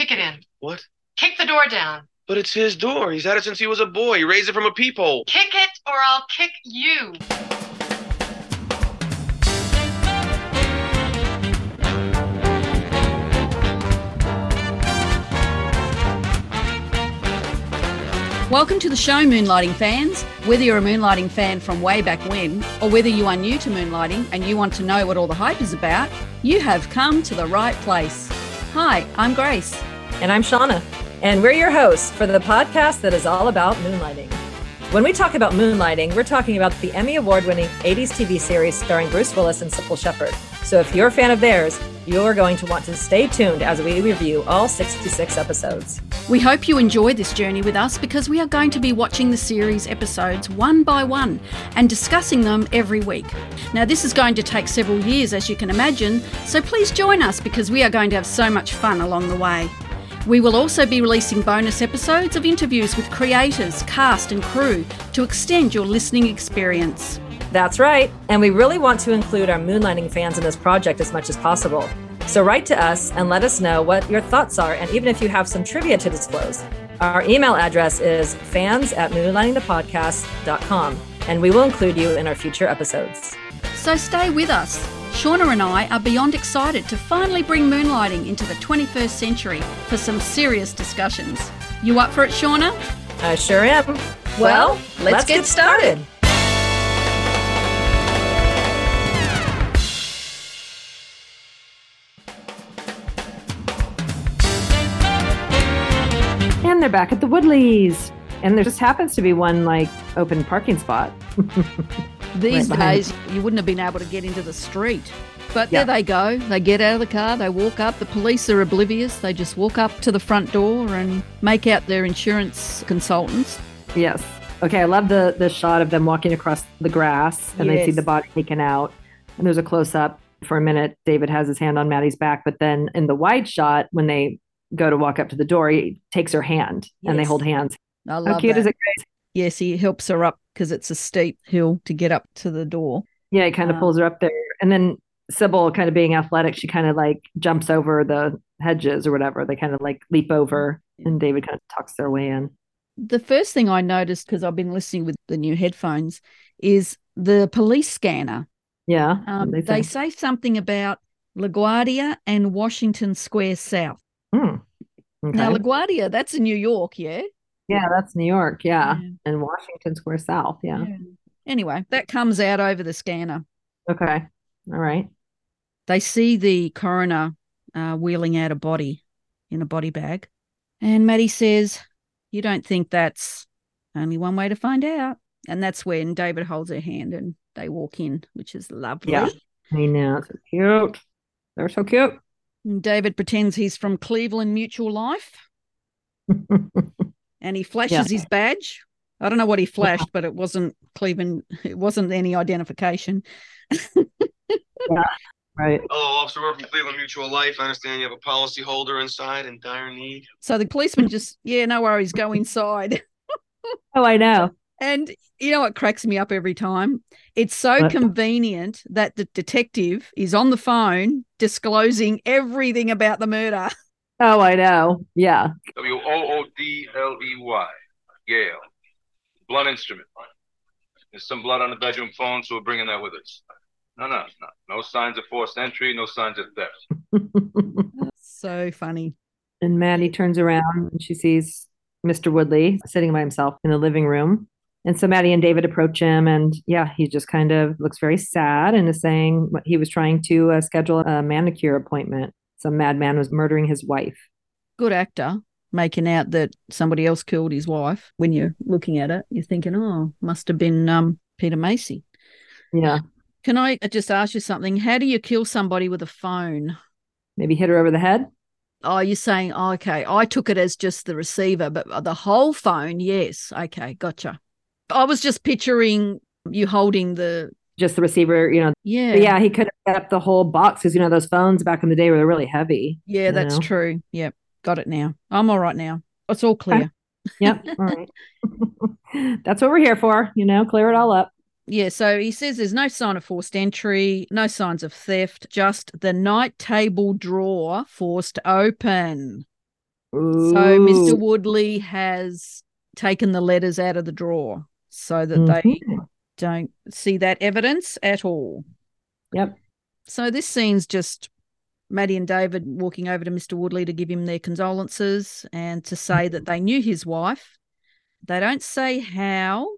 Kick it in. What? Kick the door down. But it's his door. He's had it since he was a boy. He raised it from a peephole. Kick it or I'll kick you. Welcome to the show, Moonlighting fans. Whether you're a Moonlighting fan from way back when, or whether you are new to Moonlighting and you want to know what all the hype is about, you have come to the right place. Hi, I'm Grace. And I'm Shawna. And we're your hosts for the podcast that is all about moonlighting. When we talk about moonlighting, we're talking about the Emmy Award winning 80s TV series starring Bruce Willis and Cybill Shepherd. So if you're a fan of theirs, you're going to want to stay tuned as we review all 66 episodes. We hope you enjoy this journey with us because we are going to be watching the series episodes one by one and discussing them every week. Now, this is going to take several years, as you can imagine, so please join us because we are going to have so much fun along the way. We will also be releasing bonus episodes of interviews with creators, cast, and crew to extend your listening experience. That's right. And we really want to include our moonlighting fans in this project as much as possible. So write to us and let us know what your thoughts are, and even if you have some trivia to disclose. Our email address is fans at moonlightingthepodcast.com, and we will include you in our future episodes. So stay with us. Shawna and I are beyond excited to finally bring moonlighting into the 21st century for some serious discussions. You up for it, Shawna? I sure am. Well, let's, get, started. And they're back at the Woodleys. And there just happens to be one like open parking spot. These Right days, you wouldn't have been able to get into the street. But Yeah. there they go. They get out of the car, they walk up. The police are oblivious. They just walk up to the front door and make out their insurance consultants. yes. Okay, I love the the shot of them walking across the grass and they see the body taken out. And there's a close up for a minute. David has his hand on Maddie's back, but then in the wide shot, when they go to walk up to the door, he takes her hand and they hold hands. I How love cute that. is it, Grace? Yes, he helps her up because it's a steep hill to get up to the door. Yeah, he kind of Wow. pulls her up there. And then Cybill, kind of being athletic, she kind of like jumps over the hedges or whatever. They kind of like leap over, and David kind of tucks their way in. The first thing I noticed because I've been listening with the new headphones is the police scanner. Yeah. Um, they they say. say something about LaGuardia and Washington Square South. Hmm. Okay. Now, LaGuardia, that's in New York, yeah? Yeah, that's New York. Yeah. Yeah. And Washington Square South. Yeah. Anyway, that comes out over the scanner. Okay. All right. They see the coroner uh, wheeling out a body in a body bag. And Maddie says, You don't think that's only one way to find out? And that's when David holds her hand and they walk in, which is lovely. Yeah. I know. So cute. They're so cute. And David pretends he's from Cleveland Mutual Life and he flashes Yeah. his badge. I don't know what he flashed, but it wasn't Cleveland, it wasn't any identification. right. Hello, Officer. We're from Cleveland Mutual Life. I understand you have a policy holder inside in dire need. So the policeman just, yeah, no worries, go inside. Oh, I know. And you know what cracks me up every time? It's so What? convenient that the detective is on the phone disclosing everything about the murder. Oh, I know. Yeah. W O O D L E Y. Yale. Blood instrument. There's some blood on the bedroom phone, so we're bringing that with us. No, no, no. No signs of forced entry, no signs of theft. So funny. and Maddie turns around and she sees Mr. Woodley sitting by himself in the living room. And so Maddie and David approach him, and yeah, he just kind of looks very sad and is saying he was trying to uh, schedule a manicure appointment. Some madman was murdering his wife. Good actor making out that somebody else killed his wife. When you're looking at it, you're thinking, oh, must have been um, Peter Macy. Yeah, Can I just ask you something? How do you kill somebody with a phone? maybe hit her over the head. Oh, you're saying, oh, okay. I took it as just the receiver, but the whole phone, yes. Okay, gotcha. I was just picturing you holding the, Just the receiver, you know. yeah. But yeah, he could have set up the whole box because you know those phones back in the day were really heavy. Yeah, that's know? true. Yep. Got it now. I'm all right now. It's all clear. Yep. All right. That's what we're here for. You know, clear it all up. Yeah, so he says there's no sign of forced entry, no signs of theft, just the night table drawer forced open. So Mr. Woodley has taken the letters out of the drawer so that they Mhm. Don't see that evidence at all. Yep. So this scene's just Maddie and David walking over to Mr. Woodley to give him their condolences and to say that they knew his wife. They don't say how.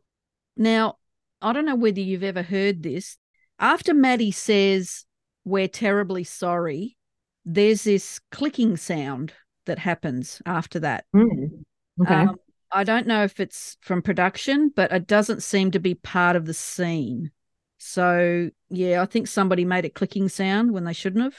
Now, I don't know whether you've ever heard this. After Maddie says, We're terribly sorry, there's this clicking sound that happens after that. Mm. Okay. Um, I don't know if it's from production, but it doesn't seem to be part of the scene. So, yeah, I think somebody made a clicking sound when they shouldn't have.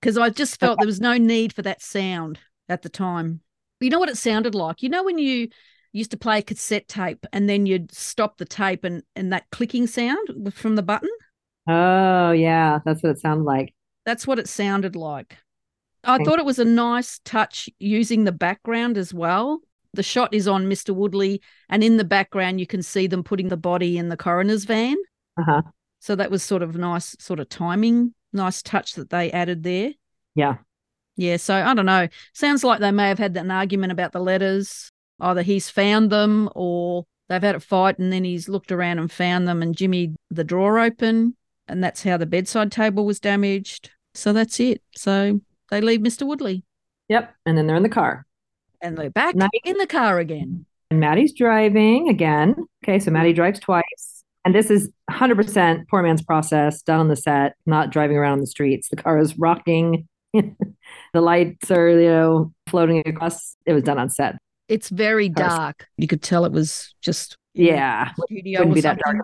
Because I just felt there was no need for that sound at the time. You know what it sounded like? You know, when you used to play a cassette tape and then you'd stop the tape and, and that clicking sound from the button? oh, yeah. That's what it sounded like. That's what it sounded like. I Thank thought it was a nice touch using the background as well. The shot is on Mr. Woodley, and in the background, you can see them putting the body in the coroner's van. Uh huh. So that was sort of nice, sort of timing, nice touch that they added there. Yeah. Yeah. So I don't know. Sounds like they may have had an argument about the letters. Either he's found them or they've had a fight and then he's looked around and found them and Jimmy the drawer open. And that's how the bedside table was damaged. So that's it. So they leave Mr. Woodley Yep. And then they're in the car. And they're back Nice. in the car again. And Maddie's driving again. Okay. So Maddie drives twice. And this is 100% poor man's process done on the set, not driving around on the streets. The car is rocking. the lights are, you know, floating across. It was done on set. It's very dark. You could tell it was just Yeah. studio Wouldn't be that dark.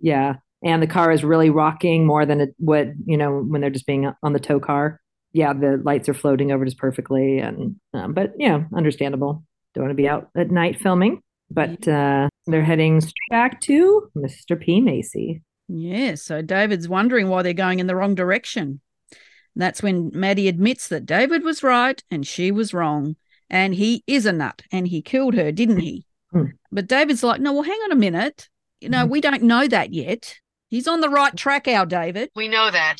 Yeah. And the car is really rocking more than it would, you know, when they're just being on the tow car. Yeah, the lights are floating over just perfectly. And, um, but yeah, understandable. Don't want to be out at night filming. But uh, they're heading straight back to Mr. P. Macy. Yeah, so David's wondering why they're going in the wrong direction. And that's when Maddie admits that David was right and she was wrong. And he is a nut and he killed her, didn't he? Hmm. But David's like, no, well, hang on a minute. You know, Mhm. we don't know that yet. He's on the right track, our David. We know that.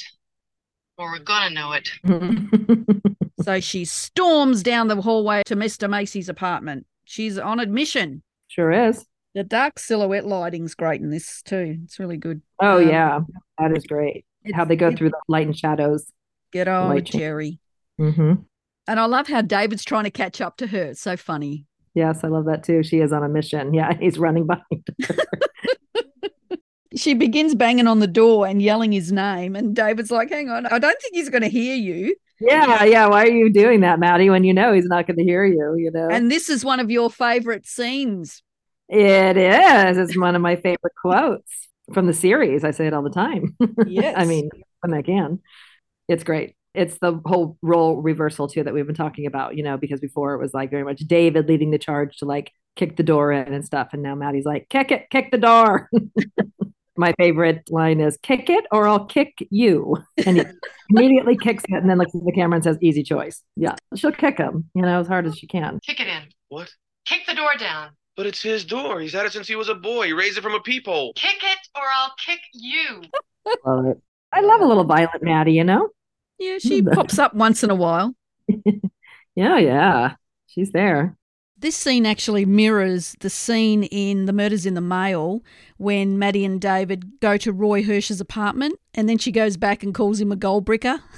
Or we're gonna know it. So she storms down the hallway to Mr. Macy's apartment. She's on admission. sure is. The dark silhouette lighting's great in this too. It's really good. Oh, Um, yeah. That is great. How they go through the light and shadows. Get on with lighting. Jerry. hmm And I love how David's trying to catch up to her. It's so funny. Yes, I love that too. She is on a mission. Yeah, he's running behind her. She begins banging on the door and yelling his name. And David's like, hang on, I don't think he's going to hear you. Yeah, yeah. Why are you doing that, Maddie, when you know he's not going to hear you? You know, And this is one of your favorite scenes. it is. It's one of my favorite quotes from the series. I say it all the time. Yes. I mean, when I can. It's great. It's the whole role reversal too that we've been talking about, you know, because before it was like very much David leading the charge to like kick the door in and stuff. And now Maddie's like, kick it, kick the door. My favorite line is kick it or I'll kick you. And he immediately kicks it and then looks at the camera and says, easy choice. Yeah. She'll kick him, you know, as hard as she can. Kick it in. What? Kick the door down. But it's his door. He's had it since he was a boy. He raised it from a peephole. Kick it or I'll kick you. Love it. I love a little violent Maddie, you know? Yeah, she pops up once in a while. Yeah, yeah. She's there. This scene actually mirrors the scene in The Murders in the Mail when Maddie and David go to Roy Hirsch's apartment and then she goes back and calls him a gold bricker.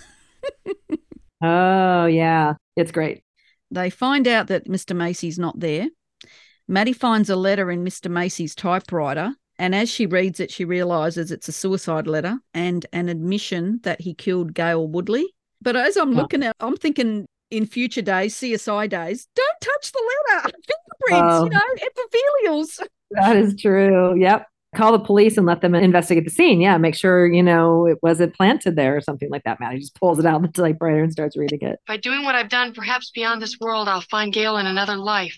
Oh, yeah. It's great. They find out that Mr. Macy's not there. Maddie finds a letter in Mr. Macy's typewriter, and as she reads it, she realizes it's a suicide letter and an admission that he killed Gail Woodley. But as I'm Yeah. looking at, I'm thinking in future days, CSI days, don't touch the letter. Fingerprints, Oh. you know, epithelials. That is true. Yep. Call the police and let them investigate the scene. Yeah. Make sure, you know, it wasn't planted there or something like that. Maddie just pulls it out of the typewriter and starts reading it. By doing what I've done, perhaps beyond this world, I'll find Gail in another life.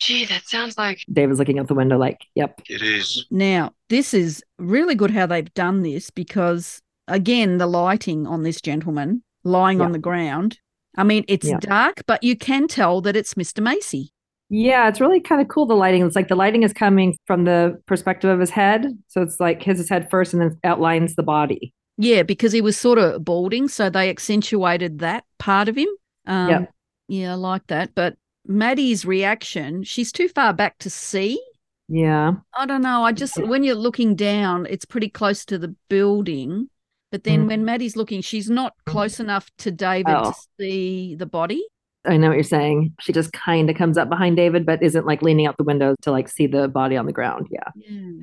Gee, that sounds like David's looking out the window like, yep. It is. Now, this is really good how they've done this because, again, the lighting on this gentleman lying on the ground. I mean, it's Yeah. dark, but you can tell that it's Mr. Macy. Yeah, it's really kind of cool. The lighting. It's like the lighting is coming from the perspective of his head. So it's like his head first and then outlines the body. Yeah, because he was sort of balding, so they accentuated that part of him. Um, Yeah. Yeah, I like that. But Maddie's reaction, she's too far back to see. Yeah. I don't know. I just when you're looking down, it's pretty close to the building. But then Mm. when Maddie's looking, she's not close enough to David Oh. to see the body. I know what you're saying. She just kind of comes up behind David, but isn't like leaning out the window to like see the body on the ground. Yeah. Yeah.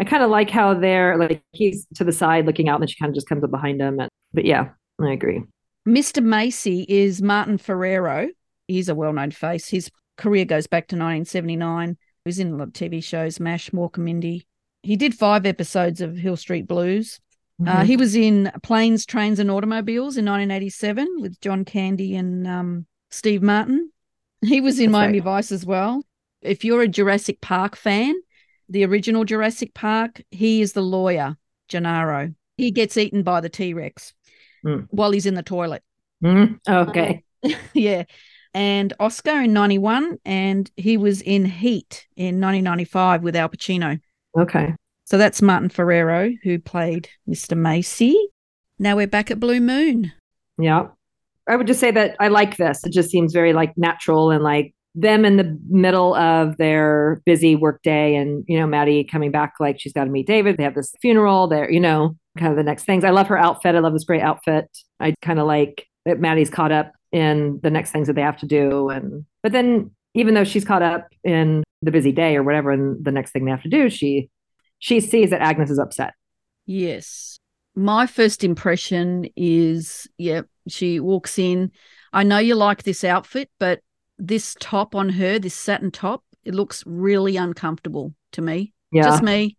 I kind of like how they're like he's to the side looking out and then she kind of just comes up behind him. And, but yeah, I agree. Mr. Macy is Martin Ferrero. He's a well known face. His career goes back to 1979. He was in a lot of TV shows, MASH, Mork and Mindy. He did five episodes of Hill Street Blues. Uh, Mhm. he was in Planes, Trains, and Automobiles in 1987 with John Candy and um, Steve Martin. He was in That's Miami right. Vice as well. If you're a Jurassic Park fan, the original Jurassic Park, he is the lawyer, Gennaro. He gets eaten by the T Rex Mm. while he's in the toilet. Mhm. Okay. yeah. And Oscar in 91, and he was in Heat in 1995 with Al Pacino. Okay. So that's Martin Ferrero, who played Mr. Macy. Now we're back at Blue Moon. Yeah. I would just say that I like this. It just seems very like natural and like them in the middle of their busy work day and, you know, Maddie coming back like she's got to meet David. They have this funeral there, you know, kind of the next things. I love her outfit. I love this great outfit. I kind of like that Maddie's caught up in the next things that they have to do. And, but then even though she's caught up in the busy day or whatever, and the next thing they have to do, she, she sees that Agnes is upset. Yes. My first impression is, yeah, she walks in. I know you like this outfit, but this top on her, this satin top, it looks really uncomfortable to me. Yeah. Just me.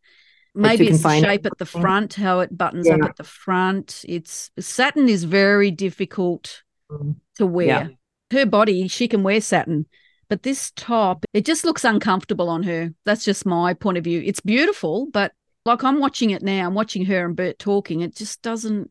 Maybe it's the shape at the front, how it buttons up at the front. It's satin is very difficult Mm. to wear. Yeah. Her body, she can wear satin, but this top, it just looks uncomfortable on her. That's just my point of view. It's beautiful, but like I'm watching it now, I'm watching her and Bert talking. It just doesn't.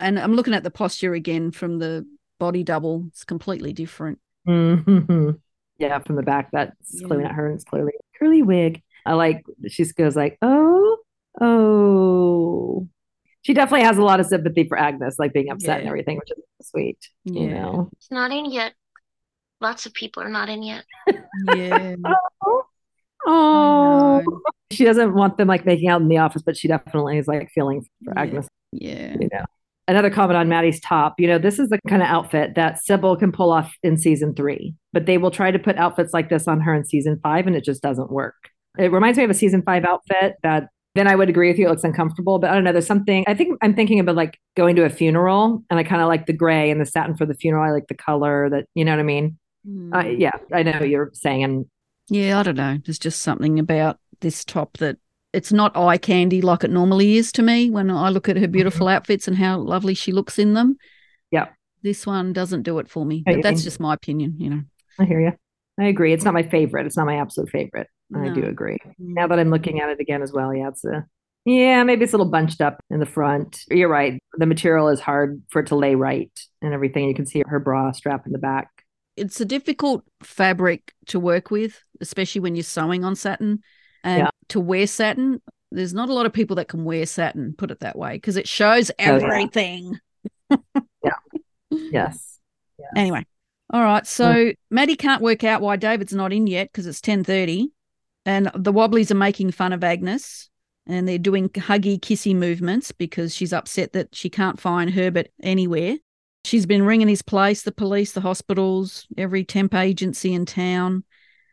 And I'm looking at the posture again from the body double. It's completely different. hmm Yeah, from the back, that's clearly Yeah. not her. and It's clearly curly wig. I like. She goes like, "Oh, oh." She definitely has a lot of sympathy for Agnes, like being upset and everything, which is sweet. You know. It's not in yet. Lots of people are not in yet. Yeah. Oh, know. Oh. she doesn't want them like making out in the office, but she definitely is like feeling for Yeah. Agnes. Yeah. You know. Another comment on Maddie's top. You know, this is the kind of outfit that Cybill can pull off in season three, but they will try to put outfits like this on her in season five, and it just doesn't work. It reminds me of a season five outfit that then I would agree with you, it looks uncomfortable. But I don't know, there's something I think I'm thinking about like going to a funeral, and I kind of like the gray and the satin for the funeral. I like the color that you know what I mean. Mm. Uh, yeah, I know what you're saying, and Yeah, I don't know. There's just something about this top that it's not eye candy like it normally is to me when I look at her beautiful outfits and how lovely she looks in them. Mm-hmm. Yeah. This one doesn't do it for me. But that's mean- just my opinion, you know. I hear you. I agree. It's not my favorite. It's not my absolute favorite. I do agree. Now that I'm looking at it again as well, yeah, it's a yeah, maybe it's a little bunched up in the front. You're right. The material is hard for it to lay right and everything. You can see her bra strap in the back. It's a difficult fabric to work with, especially when you're sewing on satin. And Yeah. to wear satin, there's not a lot of people that can wear satin, put it that way, because it shows Oh, yeah. everything. Yes. Anyway, all right. So mm. Maddie can't work out why David's not in yet because it's ten thirty, and the Wobblies are making fun of Agnes, and they're doing huggy kissy movements because she's upset that she can't find Herbert anywhere. She's been ringing his place, the police, the hospitals, every temp agency in town.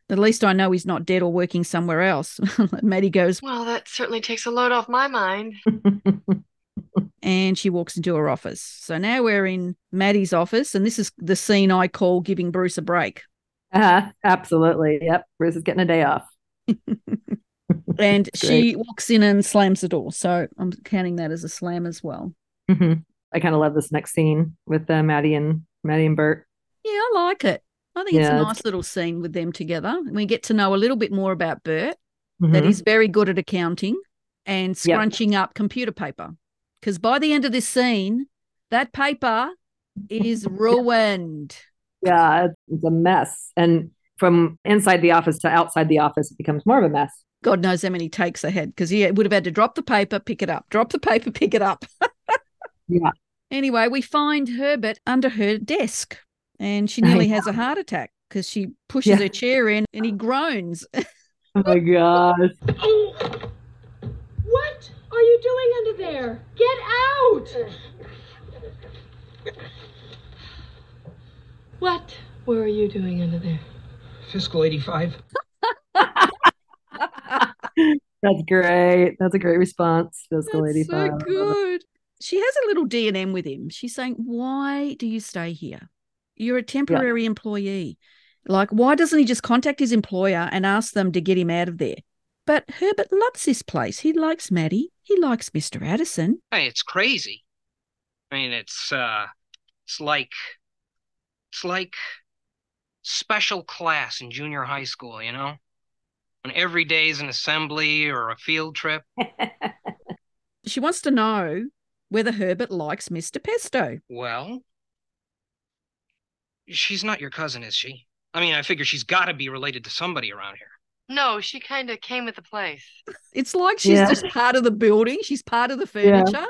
At least I know he's not dead or working somewhere else. Maddie goes Well, that certainly takes a load off my mind. and she walks into her office. So now we're in Maddie's office, and this is the scene I call giving Bruce a break. uh, absolutely. Yep. Bruce is getting a day off. and she walks in and slams the door. So I'm counting that as a slam as well. Mhm. I kind of love this next scene with uh, Maddie and Maddie and Bert. Yeah, I like it. I think it's Yeah, a it's- nice little scene with them together. We get to know a little bit more about Bert, Mhm. that he's very good at accounting and Yep. scrunching up computer paper. Because by the end of this scene, that paper is ruined. yeah, it's, a mess. And from inside the office to outside the office, it becomes more of a mess. God knows how many takes they had because he would have had to drop the paper, pick it up, drop the paper, pick it up. Yeah. Anyway, we find Herbert under her desk. and she nearly has a heart attack because she pushes Yeah. her chair in and he groans. Oh my gosh. What are you doing under there? Get out! What were you doing under there? Fiscal 85. That's great. That's a great response. Fiscal That's 85. so I good. She has a little D and M with him. She's saying, "Why do you stay here? You're a temporary employee. Like, why doesn't he just contact his employer and ask them to get him out of there?" But Herbert loves this place. He likes Maddie. He likes Mr. Addison. Hey, it's crazy. I mean, it's uh, it's like, it's like special class in junior high school, you know? When every day is an assembly or a field trip. She wants to know whether Herbert likes Miss DiPesto. Well, she's not your cousin, is she? I mean, I figure she's got to be related to somebody around here. No, she kind of came with the place. It's like she's Yeah. just part of the building. She's part of the furniture.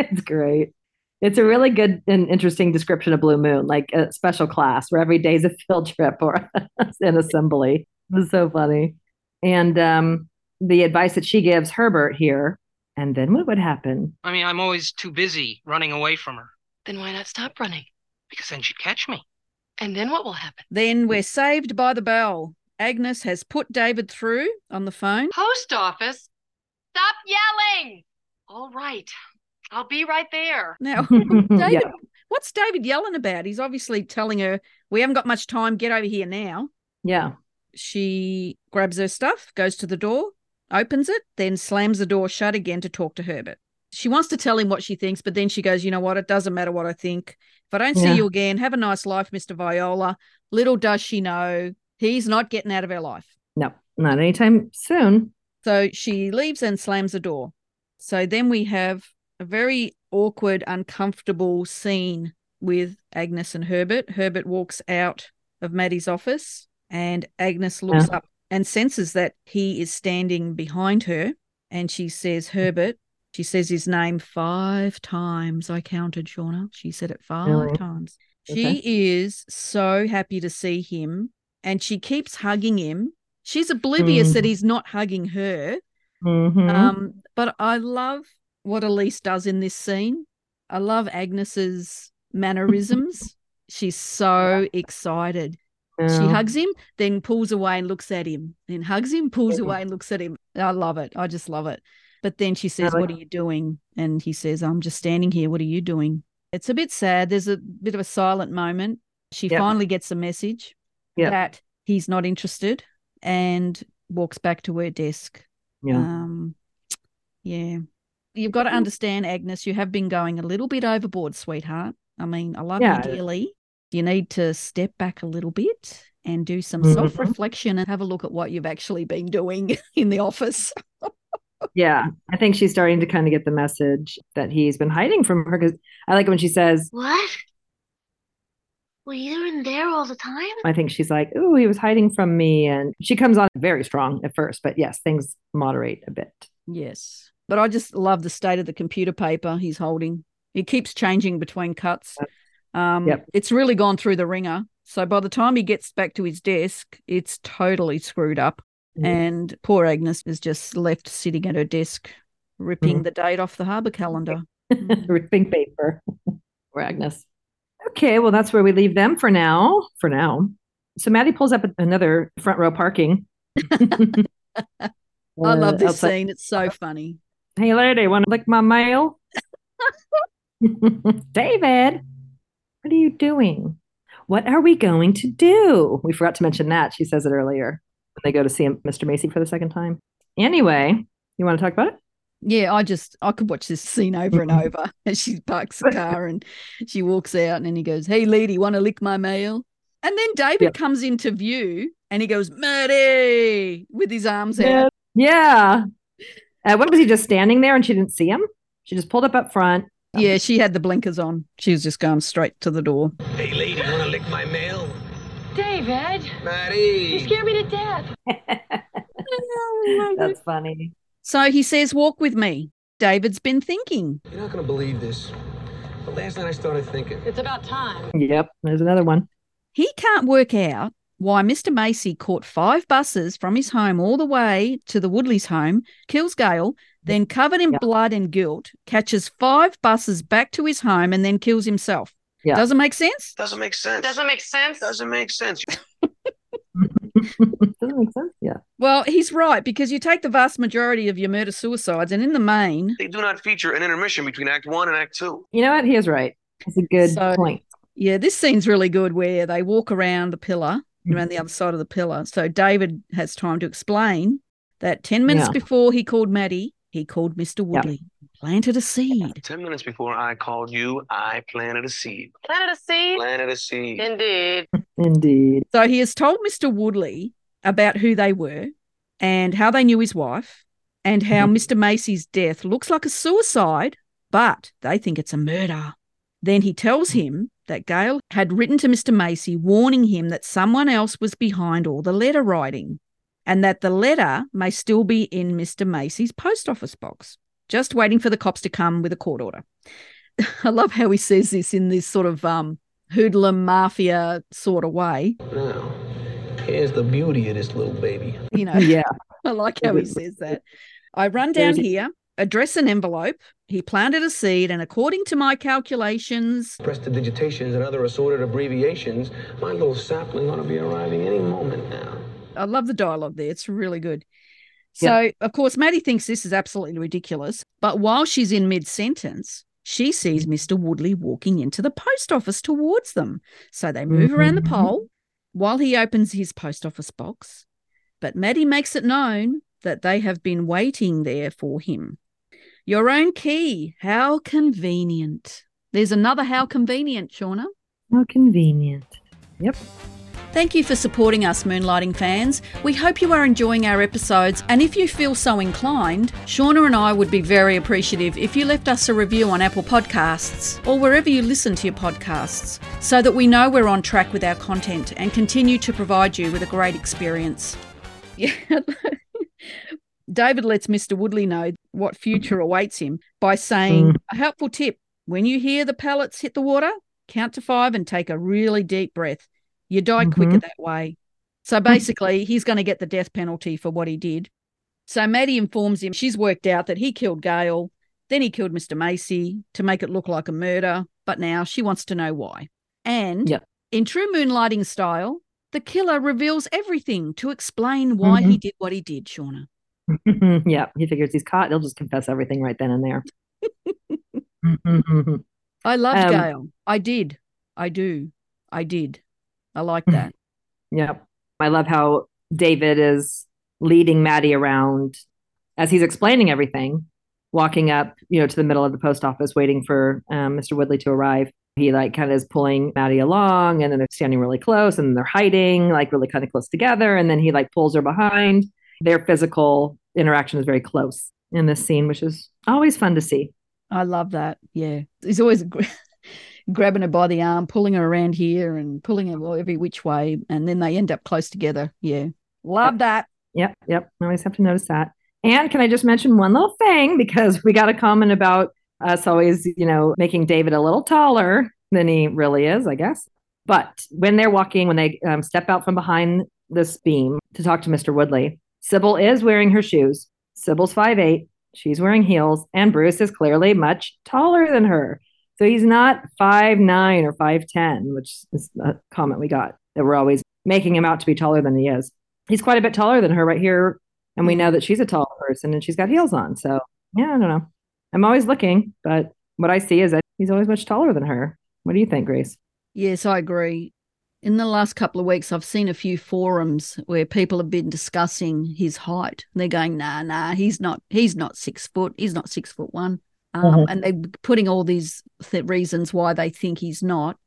It's great. It's a really good and interesting description of Blue Moon, like a special class where every day is a field trip or an assembly. It was so funny. And um, the advice that she gives Herbert here, and then what would happen? I mean, I'm always too busy running away from her Then why not stop running? because then she'd catch me. And then what will happen? Then we're saved by the bell. Agnes has put David through on the phone. Post office? Stop yelling! All right. I'll be right there. Now, David, yeah. what's David yelling about? He's obviously telling her, We haven't got much time. Get over here now. Yeah. She grabs her stuff, goes to the door, opens it, then slams the door shut again to talk to Herbert. She wants to tell him what she thinks, but then she goes, You know what? It doesn't matter what I think. If I don't see you again, have a nice life, Mr. Viola. Little does she know, he's not getting out of her life. No, not anytime soon. So she leaves and slams the door. So then we have a very awkward, uncomfortable scene with Agnes and Herbert. Herbert walks out of Maddie's office, and Agnes looks up and senses that he is standing behind her. And she says, Herbert, she says his name five times. I counted, Shawna. She said it five Really? times. Okay. She is so happy to see him, and she keeps hugging him. She's oblivious that Mm. he's not hugging her. Mhm. Um, but I love what Allyce does in this scene. I love Agnes's mannerisms. She's so excited. She hugs him, then pulls away and looks at him. Then hugs him, pulls Mhm. away and looks at him. I love it. I just love it. But then she says, What are you doing? And he says, I'm just standing here. What are you doing? It's a bit sad. There's a bit of a silent moment. She Yep. finally gets a message Yep. that he's not interested and walks back to her desk. Yeah. Um, yeah. You've got to Mm-hmm. understand, Agnes, you have been going a little bit overboard, sweetheart. I mean, I love Yeah. you dearly. You need to step back a little bit and do some Mhm. self reflection and have a look at what you've actually been doing in the office. Yeah, I think she's starting to kind of get the message that he's been hiding from her. Because I like it when she says, What? Well, you're in there all the time? I think she's like, "Oh, he was hiding from me," and she comes on very strong at first, but yes, things moderate a bit. Yes. But I just love the state of the computer paper he's holding. It keeps changing between cuts. Um, Yep. It's really gone through the wringer. So by the time he gets back to his desk, it's totally screwed up. Mhm. And poor Agnes is just left sitting at her desk, ripping Mhm. the date off the harbour calendar. Ripping paper. Poor Agnes. Okay, well, that's where we leave them for now. For now. So Maddie pulls up another front row parking. I love Uh, this outside- scene. It's so funny. Hey, lady, want to lick my mail? David, what are you doing? What are we going to do? We forgot to mention that. She says it earlier when they go to see Mr. Macy for the second time. Anyway, you want to talk about it? Yeah, I just I could watch this scene over and over as she parks the car and she walks out and then he goes, Hey lady, wanna lick my mail? And then David Yep. comes into view and he goes, Maddie with his arms out. Yeah. Uh, what was he just standing there and she didn't see him? She just pulled up up front. Yeah, um, she had the blinkers on. She was just going straight to the door. Hey, lady, wanna lick my mail? David, you Maddie! scare me to death. That's funny. So he says, Walk with me. David's been thinking. You're not gonna believe this. But last night I started thinking. It's about time. Yep, there's another one. He can't work out why Mr. Macy caught five buses from his home all the way to the Woodley's home, kills Gail, then covered in Yeah. blood and guilt, catches five buses back to his home and then kills himself. Yeah. Doesn't make sense? Doesn't make sense. Doesn't make sense. Doesn't make sense. Doesn't make sense. Yeah. Well, he's right because you take the vast majority of your murder suicides, and in the main, They do not feature an intermission between Act One and Act Two. You know what? He is right. It's a good So- point. yeah, this scene's really good where they walk around the pillar, Mm-hmm. around the other side of the pillar. So David has time to explain that 10 minutes Yeah. before he called Maddie, he called Mr. Woodley, planted a seed. Ten minutes before I called you, I planted a seed. Planted a seed. Planted a seed. Indeed. Indeed. So he has told Mr. Woodley about who they were and how they knew his wife and how Mm-hmm. Mr. Macy's death looks like a suicide, but they think it's a murder. Then he tells him that Gail had written to Mr. Macy warning him that someone else was behind all the letter writing and that the letter may still be in Mr. Macy's post office box, just waiting for the cops to come with a court order. I love how he says this in this sort of um, hoodlum mafia sort of way. Now, here's the beauty of this little baby. You know, Yeah. I like how he says that. I run down here, address an envelope. He planted a seed, and according to my calculations, Prestidigitations and other assorted abbreviations, my little sapling ought to be arriving any moment now. I love the dialogue there. It's really good. Yeah. So, of course, Maddie thinks this is absolutely ridiculous. But while she's in mid sentence, she sees Mr. Woodley walking into the post office towards them. So they move around the Mhm. pole while he opens his post office box. But Maddie makes it known that they have been waiting there for him. Your own key. How convenient. There's another how convenient, Shawna. How convenient. Yep. Thank you for supporting us, Moonlighting fans. We hope you are enjoying our episodes, and if you feel so inclined, Shawna and I would be very appreciative if you left us a review on Apple Podcasts or wherever you listen to your podcasts, so that we know we're on track with our content and continue to provide you with a great experience. Yeah. David lets Mr. Woodley know what future awaits him by saying, Mm. A helpful tip when you hear the pellets hit the water, count to five and take a really deep breath. You die quicker Mhm. that way. So basically, he's going to get the death penalty for what he did. So Maddie informs him she's worked out that he killed Gail, then he killed Mr. Macy to make it look like a murder, but now she wants to know why. And Yep. in true moonlighting style, the killer reveals everything to explain why Mm-hmm. he did what he did, Shawna. yeah. He figures he's caught. He'll just confess everything right then and there. I loved Um, Gail. I did. I do. I did. I like that. Yep. I love how David is leading Maddie around as he's explaining everything, walking up, you know, to the middle of the post office, waiting for um, Mr. Woodley to arrive. He like kind of is pulling Maddie along, and then they're standing really close, and they're hiding like really kind of close together, and then he like pulls her behind. Their physical interaction is very close in this scene, which is always fun to see. I love that. Yeah. He's always grabbing her by the arm, pulling her around here and pulling her every which way. And then they end up close together. Yeah. Love that. Yep, yep. Always have to notice that. And can I just mention one little thing because we got a comment about us always, you know, making David a little taller than he really is, I guess. But when they're walking, when they um, step out from behind this beam to talk to Mr. Woodley, Cybill is wearing her shoes. Cybill's five eight. She's wearing heels, and Bruce is clearly much taller than her. So he's not five nine or five ten, which is a comment we got that we're always making him out to be taller than he is. He's quite a bit taller than her right here, and we know that she's a tall person and she's got heels on. So yeah, I don't know. I'm always looking, but what I see is that he's always much taller than her. What do you think, Grace? Yes, I agree. In the last couple of weeks, I've seen a few forums where people have been discussing his height. They're going, nah, nah, he's not, he's not six foot. He's not six foot one. Um, Mhm. And they're putting all these th- reasons why they think he's not.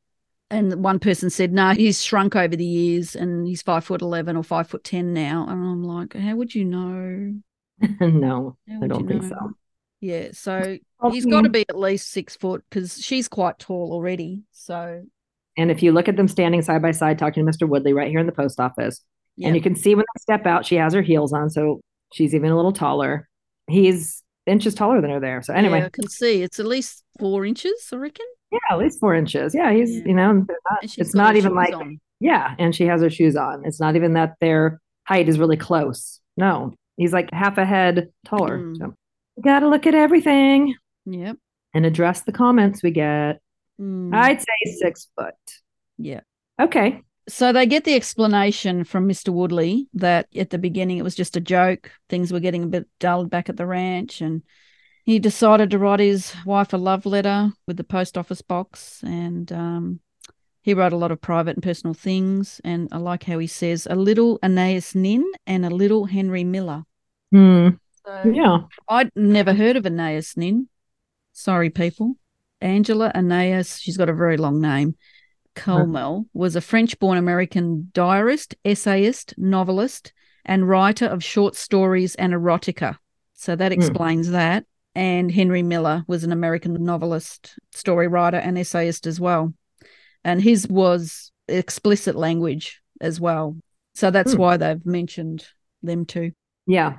And one person said, no, he's shrunk over the years and he's five foot 11 or five foot 10 now. And I'm like, how would you know? no, I don't think know? so. Yeah. So he's got to be at least six foot because she's quite tall already. So And if you look at them standing side by side talking to Mr. Woodley right here in the post office, and you can see when they step out, she has her heels on, so she's even a little taller. He's inches taller than her there. So anyway, Yeah, I can see it's at least four inches, I reckon. yeah, at least four inches. Yeah, he's Yeah. you know, not- it's not even like on. Yeah, and she has her shoes on. It's not even that their height is really close. No, he's like half a head taller. Mm. So we got to look at everything Yep. and address the comments we get. Mm. I'd say six foot. Yeah. Okay. So they get the explanation from Mr. Woodley that at the beginning it was just a joke. Things were getting a bit dull back at the ranch, and he decided to write his wife a love letter with the post office box. And um, he wrote a lot of private and personal things. And I like how he says a little Anaïs Nin and a little Henry Miller. Hmm. So Yeah. I'd never heard of Anaïs Nin. Sorry, people. Angela Anaïs, she's got a very long name. Culmell was a French born American diarist, essayist, novelist, and writer of short stories and erotica. So that explains that. And Henry Miller was an American novelist, story writer, and essayist as well. And his was explicit language as well. So that's Hmm. why they've mentioned them too. Yeah.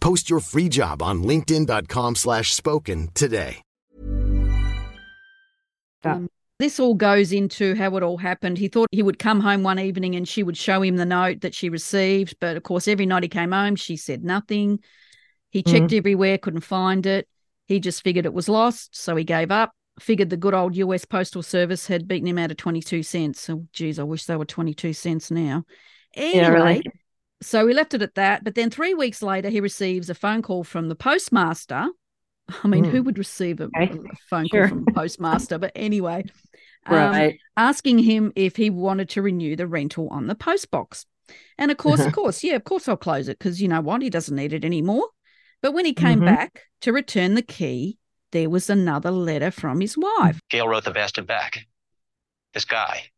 Post your free job on linkedin.com slash spoken today. Um, this all goes into how it all happened. He thought he would come home one evening and she would show him the note that she received. But of course, every night he came home, she said nothing. He checked everywhere, couldn't find it. He just figured it was lost. So he gave up. Figured the good old US Postal Service had beaten him out of 22 cents. Oh, geez, I wish they were 22 cents now. Anyway, Yeah, really. So we left it at that. But then three weeks later, he receives a phone call from the postmaster. I mean, Hmm. who would receive a, Okay. a phone Sure. call from a postmaster? But anyway, um, Right. asking him if he wanted to renew the rental on the post box. And of course, of course, yeah, of course I'll close it because you know what? He doesn't need it anymore. But when he came Mhm. back to return the key, there was another letter from his wife. Gail wrote the bastard back. This guy.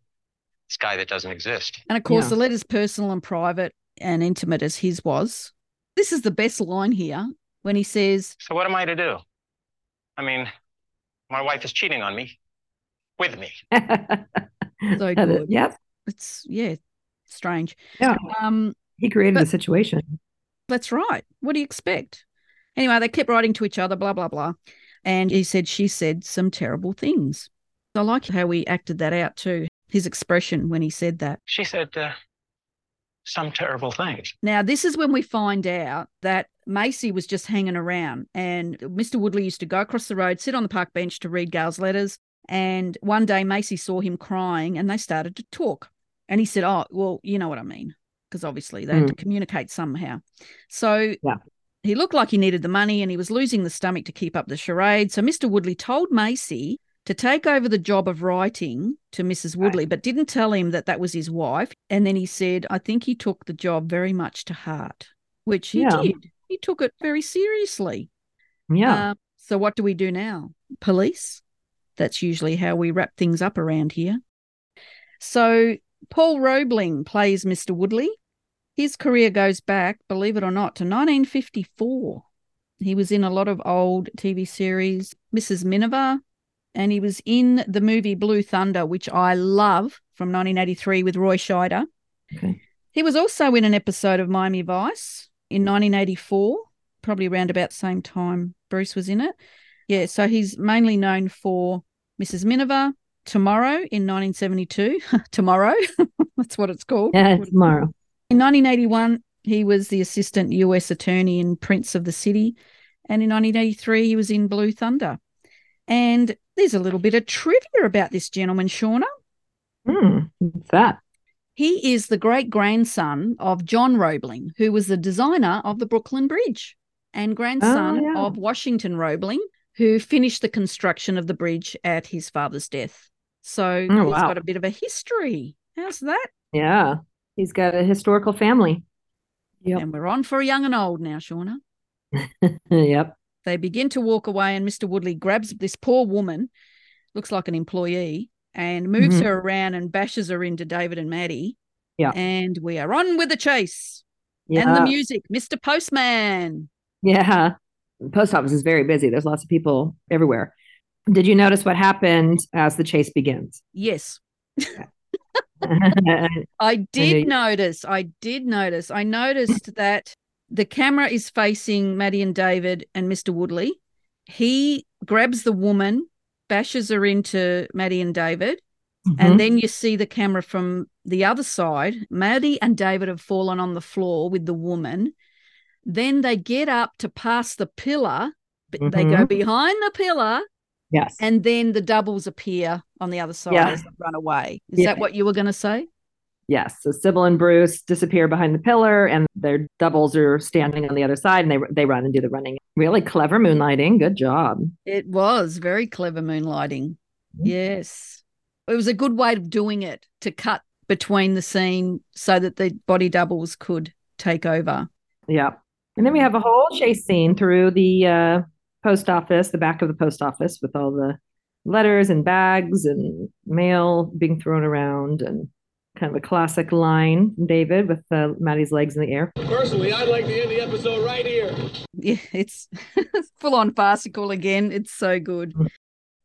This guy that doesn't exist. And of course, Yeah. the letter's personal and private and intimate as his was. This is the best line here when he says, So what am I to do? I mean, my wife is cheating on me. With me. so That is- good. Yep. It's, yeah, strange. Yeah. Um, He created But- the situation. That's right. What do you expect? Anyway, they kept writing to each other, blah, blah, blah. And he said she said some terrible things. I like how he acted that out too, his expression when he said that. She said uh, some terrible things. Now, this is when we find out that Macy was just hanging around, and Mr. Woodley used to go across the road, sit on the park bench to read Gail's letters. And one day, Macy saw him crying, and they started to talk. And he said, "Oh, well, you know what I mean," because obviously they had to hmm. communicate somehow. So Yeah. he looked like he needed the money, and he was losing the stomach to keep up the charade. So Mr. Woodley told Macy to take over the job of writing to Mrs. Woodley, but didn't tell him that that was his wife. And then he said, I think he took the job very much to heart, which he Yeah. did. He took it very seriously. Yeah. Uh, so what do we do now? Police? That's usually how we wrap things up around here. So Paul Roebling plays Mr. Woodley. His career goes back, believe it or not, to 1954. He was in a lot of old TV series, Mrs. Miniver, and he was in the movie Blue Thunder, which I love from 1983 with Roy Scheider. Okay. He was also in an episode of Miami Vice in 1984, probably around about the same time Bruce was in it. Yeah, so he's mainly known for Mrs. Miniver, Tomorrow in 1972. Tomorrow, that's what it's called. Yeah, tomorrow. In 1981, he was the assistant U.S. attorney in Prince of the City. And in 1983, he was in Blue Thunder. And there's a little bit of trivia about this gentleman, Shawna. Hmm, what's that? He is the great grandson of John Roebling, who was the designer of the Brooklyn Bridge, and grandson yeah. of Washington Roebling, who finished the construction of the bridge at his father's death. So Oh, he's wow. got a bit of a history. How's that? Yeah. He's got a historical family. Yep. And we're on for young and old now, Shawna. yep. They begin to walk away, and Mr. Woodley grabs this poor woman, looks like an employee, and moves Mhm. her around and bashes her into David and Maddie. Yeah. And we are on with the chase. Yeah. And the music, Mr. Postman. Yeah. The post office is very busy. There's lots of people everywhere. Did you notice what happened as the chase begins? Yes. I did notice. I did notice. I noticed that the camera is facing Maddie and David and Mr. Woodley. He grabs the woman, bashes her into Maddie and David, Mhm. and then you see the camera from the other side. Maddie and David have fallen on the floor with the woman. Then they get up to pass the pillar, but they go Mhm. behind the pillar, Yes. and then the doubles appear on the other side Yeah. as they run away. Is Yeah. that what you were going to say? Yes. So Cybill and Bruce disappear behind the pillar, and their doubles are standing on the other side, and they they run and do the running. Really clever moonlighting. Good job. It was very clever moonlighting. Mm-hmm. Yes. It was a good way of doing it to cut between the scene so that the body doubles could take over. Yeah. And then we have a whole chase scene through the uh, post office, the back of the post office, with all the letters and bags and mail being thrown around, and kind of a classic line David with uh, Maddie's legs in the air. Personally, I'd like to end the episode right here. Yeah, it's full on farcical again. It's so good.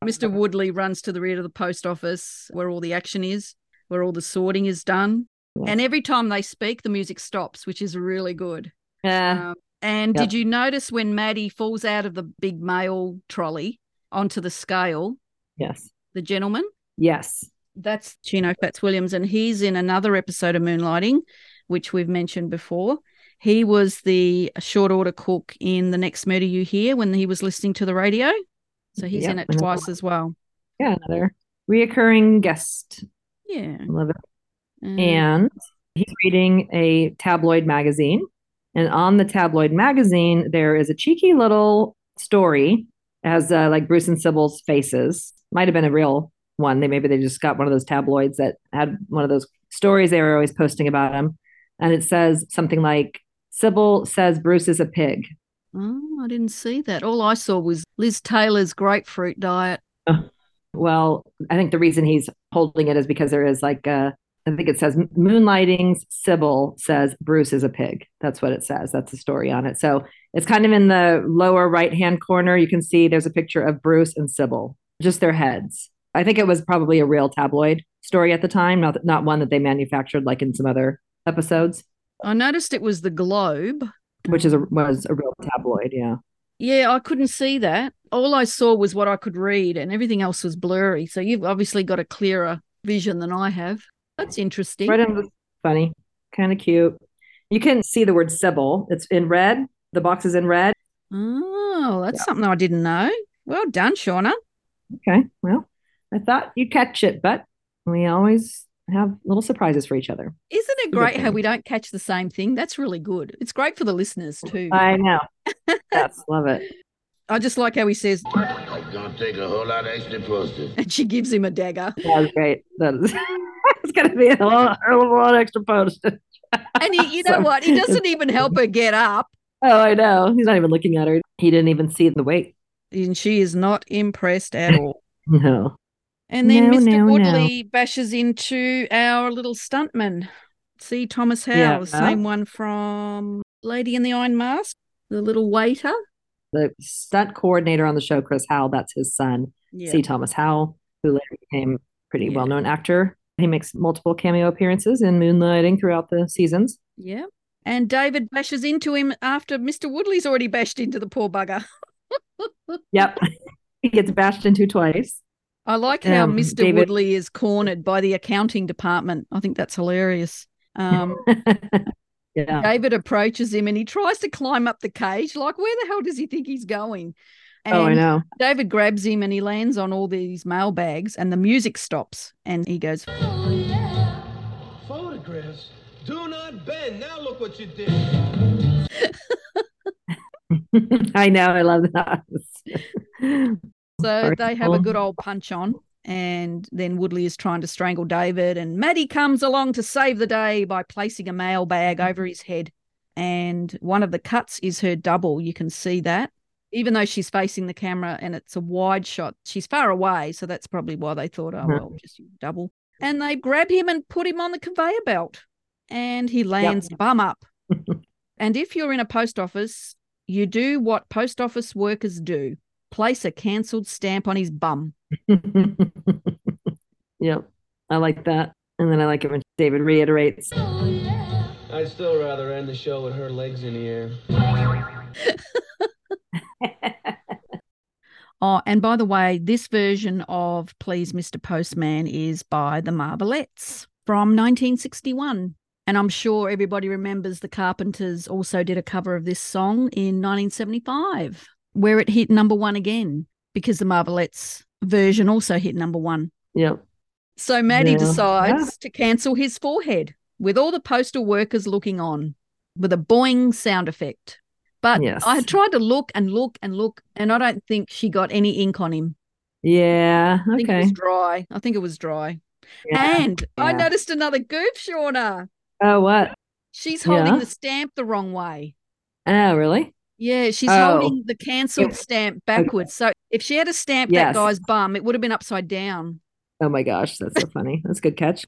Mr. Woodley runs to the rear of the post office where all the action is, where all the sorting is done. And every time they speak, the music stops, which is really good. Yeah. Um, and Yep. did you notice when Maddie falls out of the big mail trolley onto the scale, Yes. the gentleman? Yes. That's Chino Fats Williams, and he's in another episode of Moonlighting, which we've mentioned before. He was the short order cook in The Next Murder You Hear when he was listening to the radio. So he's Yep, in it twice as well. Yeah. Another reoccurring guest. Yeah. Love it. Um, and he's reading a tabloid magazine. And on the tabloid magazine, there is a cheeky little story as uh, like Bruce and Cybill's faces. Might have been a real one. They maybe they just got one of those tabloids that had one of those stories they were always posting about him. And it says something like Cybill says Bruce is a pig. Oh, I didn't see that. All I saw was Liz Taylor's grapefruit diet. Well, I think the reason he's holding it is because there is like a, I think it says Moonlighting's Cybill says Bruce is a pig. That's what it says. That's the story on it. So it's kind of in the lower right hand corner. You can see there's a picture of Bruce and Cybill, just their heads. I think it was probably a real tabloid story at the time, not not one that they manufactured like in some other episodes, I noticed it was the Globe. which is a, was a real tabloid. Yeah. Yeah, I couldn't see that. All I saw was what I could read, and everything else was blurry. So you've obviously got a clearer vision than I have. That's interesting. Right under funny, kind of cute. You can see the word Cybill. It's in red. The box is in red. Oh, that's something I didn't know. Well done, Shawna. Okay. Well, I thought you'd catch it, but we always have little surprises for each other. Isn't it great how we don't catch the same thing? That's really good. It's great for the listeners oh, too. I know. yes, love it. I just like how he says, It's gonna take a whole lot of extra postage. and she gives him a dagger. That's great. That is, it's going to be a lot, a lot extra postage. And he, you know So- what? He doesn't even help her get up. Oh, I know. He's not even looking at her. He didn't even see the weight. And she is not impressed at all. No. And then No, Mr. no, no. Woodley bashes into our little stuntman. C. Thomas Howell, Yeah. the same one from Lady in the Iron Mask, the little waiter. The stunt coordinator on the show, Chris Howell, that's his son, Yeah. C. Thomas Howell, who later became a pretty Yeah. well known actor He makes multiple cameo appearances in Moonlighting throughout the seasons. Yeah. And David bashes into him after Mr. Woodley's already bashed into the poor bugger. Yep. he gets bashed into twice. I like how Um, Mr. David- Woodley is cornered by the accounting department. I think that's hilarious. Um, Yeah. David approaches him and he tries to climb up the cage. Like, where the hell does he think he's going? Oh, I know. David grabs him and he lands on all these mail bags and the music stops and he goes, Photographs. Do not bend. Now look what you did. I know. I love that. So Very they have a good old punch on, and then Woodley is trying to strangle David, and Maddie comes along to save the day by placing a mailbag over his head. And one of the cuts is her double. You can see that. Even though she's facing the camera and it's a wide shot, she's far away. So that's probably why they thought, oh, well, just double. And they grab him and put him on the conveyor belt, and he lands bum up. and if you're in a post office, you do what post office workers do place a cancelled stamp on his bum. Yep. I like that. And then I like it when David reiterates. I'd still rather end the show with her legs in the air. Oh, and by the way, this version of Please Mr. Postman is by the Marvelettes from 1961. And I'm sure everybody remembers the Carpenters also did a cover of this song in 1975, where it hit number one again because the Marvelettes version also hit number one. Yep. So Maddie Yeah. decides to cancel his forehead with all the postal workers looking on with a boing sound effect. But Yes. I tried to look and look and look, and I don't think she got any ink on him. Yeah. Okay. I think it was dry. I think it was dry. Yeah, And I noticed another goof, Shawna. Oh, what? She's holding Yeah? the stamp the wrong way. Oh, really? Yeah, she's Oh. holding the cancelled stamp backwards. So if she had a stamp that guy's bum, it would have been upside down. Oh my gosh, that's so funny. That's a good catch.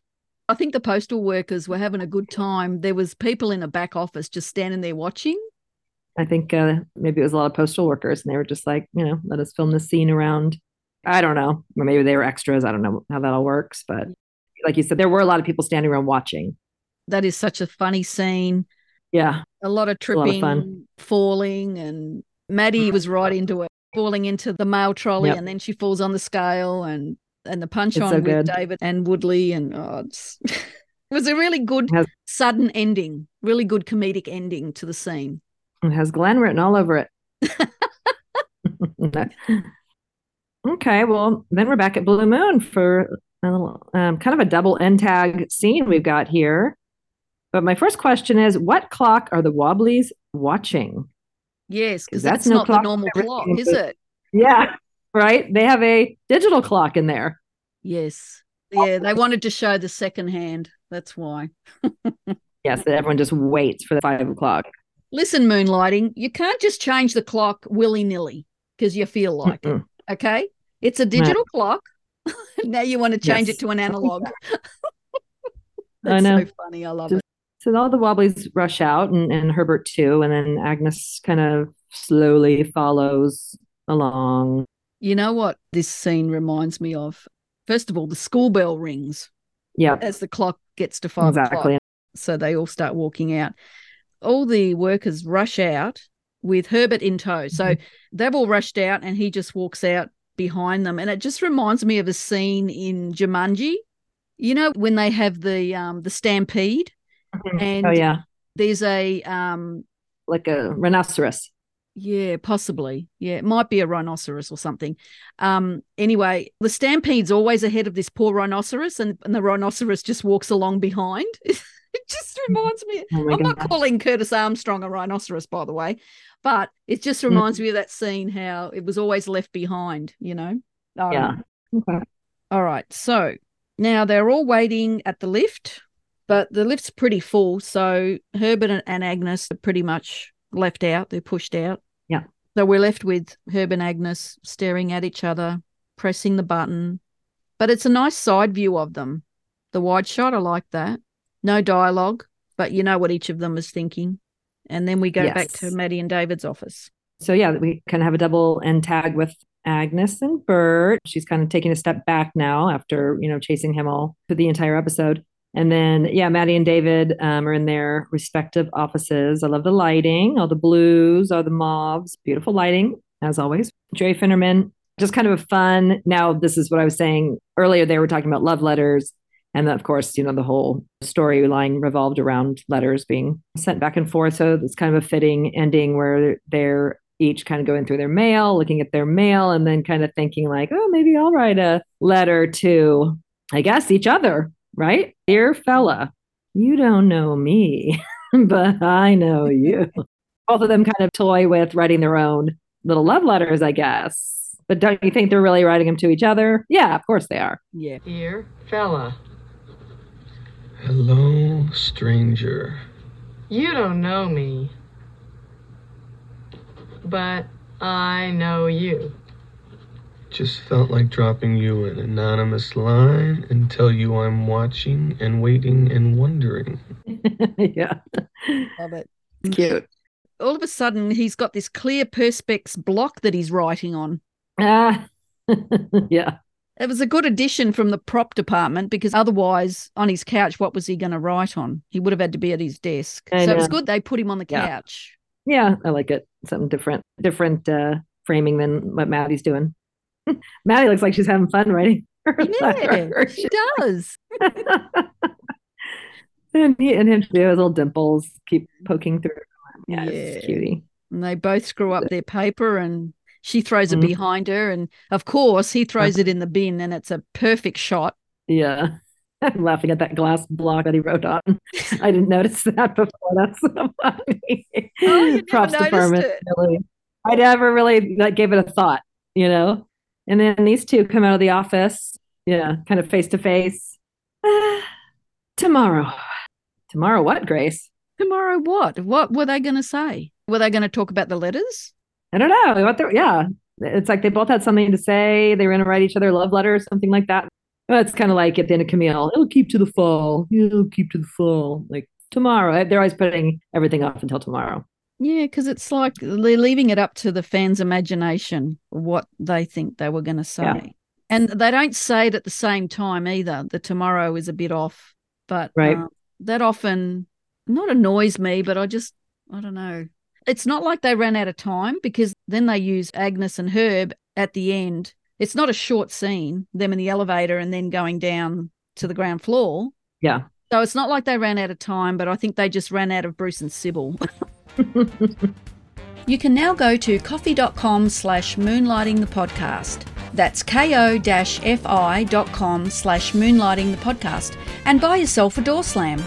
I think the postal workers were having a good time. There was people in the back office just standing there watching. I think uh, maybe it was a lot of postal workers, and they were just like, you know, let us film this scene around. I don't know, or maybe they were extras. I don't know how that all works, but like you said, there were a lot of people standing around watching. That is such a funny scene. Yeah, A lot of a lot of tripping, falling, and Maddie was right into it, falling into the mail trolley, Yep. and then she falls on the scale, and and the punch It's on so with good. David and Woodley, and oh, it was a really good Has- sudden ending, really good comedic ending to the scene. it has Glenn written all over it. okay, well, then we're back at Blue Moon for a little, um, kind of a double end tag scene we've got here. But my first question is, what clock are the Wobblies watching? Yes, because that's, that's no not the normal clock, is it? Yeah, right. They have a digital clock in there. Yes. Yeah, they wanted to show the second hand. That's why. Yes, that everyone just waits for the five o'clock. Listen, moonlighting, you can't just change the clock willy nilly because you feel like it. Mm-mm. Okay. It's a digital clock. now you want to change Yes. it to an analog. I That's know. so funny. I love Just- it. So all the Wobblies rush out, and, and Herbert too, and then Agnes kind of slowly follows along. You know what this scene reminds me of? First of all, the school bell rings Yeah, as the clock gets to five o'clock. So they all start walking out. All the workers rush out with Herbert in tow. So Mm-hmm. they've all rushed out and he just walks out behind them. And it just reminds me of a scene in Jumanji. You know, when they have the um the stampede and oh yeah, there's a um like a rhinoceros. yeah, possibly. Yeah, it might be a rhinoceros or something. Um, anyway, the stampede's always ahead of this poor rhinoceros, and, and the rhinoceros just walks along behind. it just reminds me. Oh I'm not calling Curtis Armstrong a rhinoceros, by the way, but it just Mm. reminds me of that scene how it was always left behind, you know? Don't Yeah. Okay. All right. So now they're all waiting at the lift, but the lift's pretty full. So Herbert and- Agnes are pretty much left out. They're pushed out. Yeah. So we're left with Herb and Agnes staring at each other, pressing the button. But it's a nice side view of them. The wide shot, I like that. No dialogue, but you know what each of them is thinking. And then we go back to Maddie and David's office. So yeah, we kind of have a double end tag with Agnes and Bert. She's kind of taking a step back now after, you know, chasing him all for the entire episode. And then, yeah, Maddie and David um, are in their respective offices. I love the lighting, all the blues, all the mauves, beautiful lighting, as always. Jerry Finnerman, just kind of a fun. Now, this is what I was saying earlier. They were talking about love letters. And then, of course, you know, the whole storyline revolved around letters being sent back and forth. So it's kind of a fitting ending where they're each kind of going through their mail, looking at their mail, and then kind of thinking, like, oh, maybe I'll write a letter to, I guess, each other, right? Dear fella, you don't know me, but I know you. Both of them kind of toy with writing their own little love letters, I guess. But don't you think they're really writing them to each other? Yeah, of course they are. Yeah. Dear fella, Hello, stranger. you don't know me, but I know you. Just felt like dropping you an anonymous line and tell you I'm watching and waiting and wondering. yeah. Love it. Cute. All of a sudden, he's got this clear perspex block that he's writing on. Ah, yeah. It was a good addition from the prop department because otherwise, on his couch, what was he going to write on? He would have had to be at his desk. I so it was good they put him on the Yeah. couch. Yeah, I like it. Something different, different uh, framing than what Maddie's doing. Maddie looks like she's having fun writing. her letter. she does. and he and him too, his little dimples keep poking through. Yeah, it's Yeah. cutie. And they both screw up their paper and she throws it Mhm. behind her. And of course, he throws it in the bin and it's a perfect shot. Yeah. I'm laughing at that glass block that he wrote on. I didn't notice that before. That's so funny. Oh, Props noticed department. it. Really. I never really like, gave it a thought, you know? And then these two come out of the office, yeah, kind of face to face. Tomorrow. Tomorrow, what, Grace? Tomorrow, what? What were they going to say? Were they going to talk about the letters? I don't know. What yeah. It's like they both had something to say. They were going to write each other love letters, something like that. It's kind of like at the end of Camille, it'll keep to the fall. It'll keep to the fall. Like tomorrow. They're always putting everything off until tomorrow. Yeah, because it's like they're leaving it up to the fans' imagination what they think they were going to say. Yeah. And they don't say it at the same time either. The tomorrow is a bit off, but Right. uh, that often not annoys me, but I just, I don't know. It's not like they ran out of time because then they use Agnes and Herb at the end. It's not a short scene, them in the elevator and then going down to the ground floor. Yeah. So it's not like they ran out of time, but I think they just ran out of Bruce and Cybill. you can now go to ko-fi.com slash moonlighting the podcast. That's ko-fi.com slash moonlighting the podcast and buy yourself a door slam.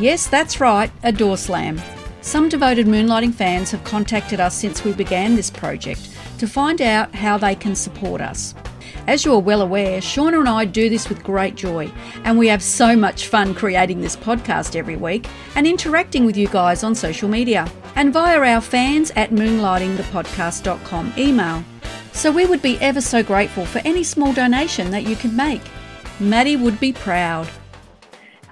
Yes, that's right, a door slam. Some devoted moonlighting fans have contacted us since we began this project to find out how they can support us. As you are well aware, Shawna and I do this with great joy, and we have so much fun creating this podcast every week and interacting with you guys on social media and via our fans at moonlightingthepodcast.com email. So we would be ever so grateful for any small donation that you can make. Maddie would be proud.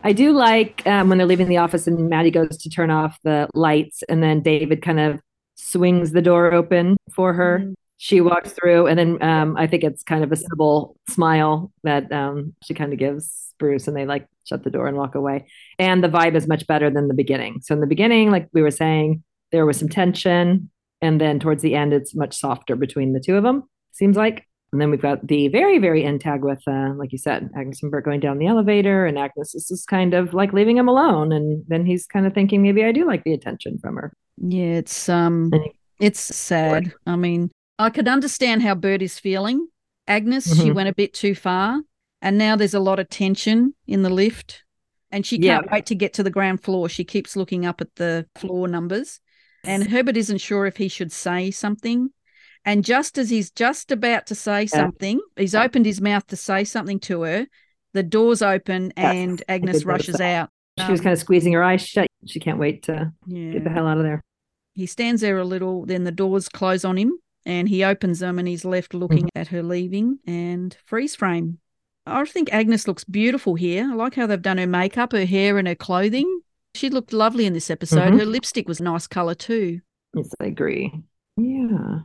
I do like um, when they're leaving the office and Maddie goes to turn off the lights and then David kind of swings the door open for her. Mm-hmm. She walks through and then um, I think it's kind of a Cybill smile that um, she kind of gives Bruce and they like shut the door and walk away. And the vibe is much better than the beginning. So in the beginning, like we were saying, there was some tension. And then towards the end, it's much softer between the two of them, seems like. And then we've got the very, very end tag with, uh, like you said, Agnes and Bert going down the elevator, and Agnes is just kind of like leaving him alone. And then he's kind of thinking, maybe I do like the attention from her. Yeah, it's um it's sad. I mean, I could understand how Bert is feeling. Agnes, she Mhm. went a bit too far, and now there's a lot of tension in the lift, and she can't wait to get to the ground floor. She keeps looking up at the floor numbers, and Herbert isn't sure if he should say something. And just as he's just about to say something, he's opened his mouth to say something to her. The doors open and I Agnes rushes out. She was Um, kind of squeezing her eyes shut. She can't wait to yeah. get the hell out of there. He stands there a little, then the doors close on him and he opens them and he's left looking at her leaving and freeze frame. I think Agnes looks beautiful here. I like how they've done her makeup, her hair, and her clothing. She looked lovely in this episode. Mhm. Her lipstick was nice color too. Yes, I agree. Yeah.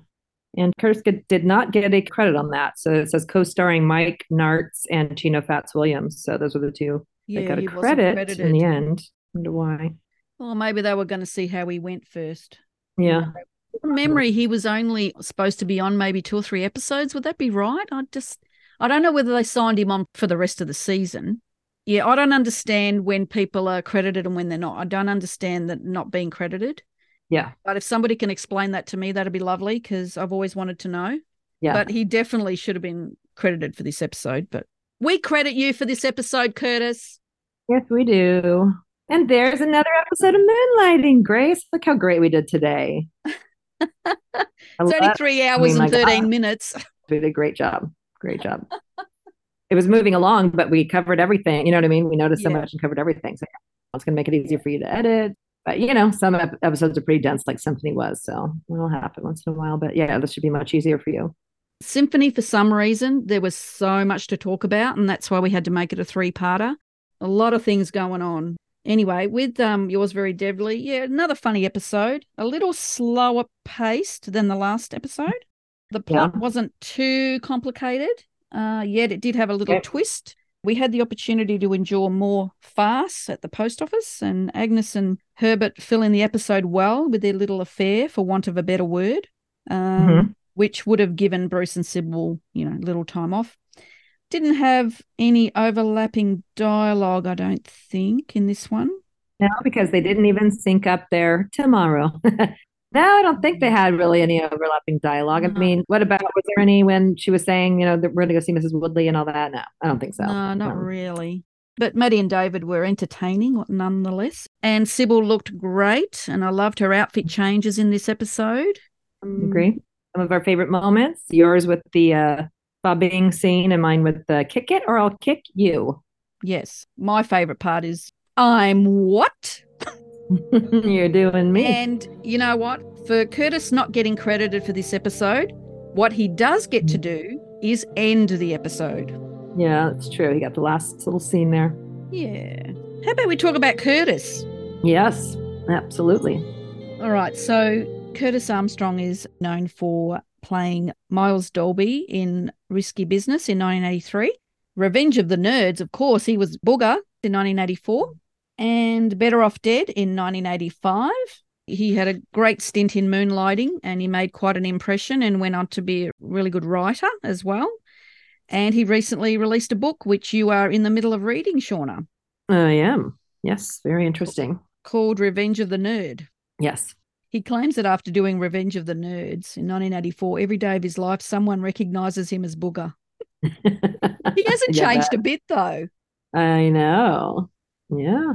And Curtis did not get a credit on that. So it says co starring Mike Nartz and Chino Fats Williams. So those were the two Yeah, that got a credit in the end. wonder why. Well, maybe they were going to see how he went first. Yeah. From memory, he was only supposed to be on maybe two or three episodes. Would that be right? I just, I don't know whether they signed him on for the rest of the season. Yeah, I don't understand when people are credited and when they're not. I don't understand that not being credited. Yeah. But if somebody can explain that to me, that'd be lovely because I've always wanted to know. Yeah. But he definitely should have been credited for this episode. But we credit you for this episode, Curtis. Yes, we do. And there's another episode of Moonlighting. Grace, look how great we did today. I It's only three I hours mean, and ah, 13 God. minutes. We did a great job. Great job. it was moving along, but we covered everything. You know what I mean? We noticed so Yeah. much and covered everything. So it's going to make it easier for you to edit. But you know, some ep- episodes are pretty dense, like Symphony was. So it'll happen once in a while. But yeah, this should be much easier for you. Symphony, for some reason, there was so much to talk about, and that's why we had to make it a three-parter. A lot of things going on. Anyway, with um yours very deadly, yeah, another funny episode. A little slower paced than the last episode. The plot Yeah. wasn't too complicated, uh, yet it did have a little Yep. twist. We had the opportunity to endure more farce at the post office, and Agnes and Herbert fill in the episode well with their little affair, for want of a better word. Um, Mhm. which would have given Bruce and Cybill, you know, little time off. Didn't have any overlapping dialogue, I don't think, in this one. No, because they didn't even sync up their tomorrow. no, I don't think they had really any overlapping dialogue. I mean, what about was there any when she was saying, you know, that we're going to go see Mrs. Woodley and all that? No, I don't think so. No, not Um, really. But Maddie and David were entertaining nonetheless. And Cybill looked great, and I loved her outfit changes in this episode. Agree. Some of our favorite moments. Yours with the uh, bobbing scene, and mine with the kick it or I'll kick you. Yes. My favorite part is I'm what? You're doing me. And you know what? For Curtis not getting credited for this episode, what he does get to do is end the episode. yeah, that's true. He got the last little scene there. Yeah. How about we talk about Curtis? Yes, absolutely. All right. So Curtis Armstrong is known for playing Miles Dalby in Risky Business in 1983. Revenge of the Nerds, of course, he was Booger in 1984. And Better Off Dead in 1985. He had a great stint in moonlighting and he made quite an impression and went on to be a really good writer as well. And he recently released a book, which you are in the middle of reading, Shawna, I am. Yes, very interesting. called Revenge of the Nerd. Yes. He claims that after doing Revenge of the Nerds in 1984, every day of his life, someone recognizes him as Booger. He hasn't changed that- a bit, though. I know. Yeah.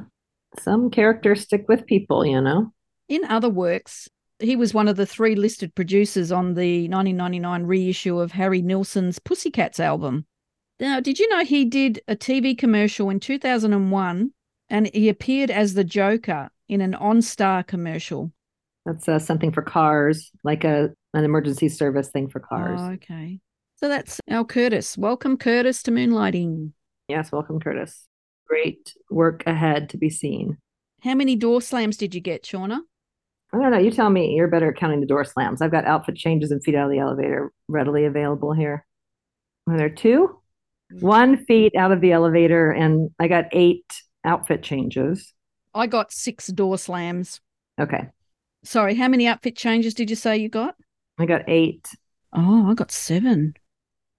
Some characters stick with people, you know. In other works, he was one of the three listed producers on the 1999 reissue of Harry Nilsson's Pussycats album. Now, did you know he did a TV commercial in 2001 and he appeared as the Joker in an OnStar commercial? That's uh, something for cars, like a an emergency service thing for cars. Oh, okay. So that's our Curtis. Welcome, Curtis, to Moonlighting. Yes, welcome, Curtis. Great work ahead to be seen. How many door slams did you get, Shawna? I don't know. You tell me. You're better at counting the door slams. I've got outfit changes and feet out of the elevator readily available here. Are there two? One feet out of the elevator, and I got eight outfit changes. I got six door slams. Okay. Sorry, how many outfit changes did you say you got? I got eight. Oh, I got seven.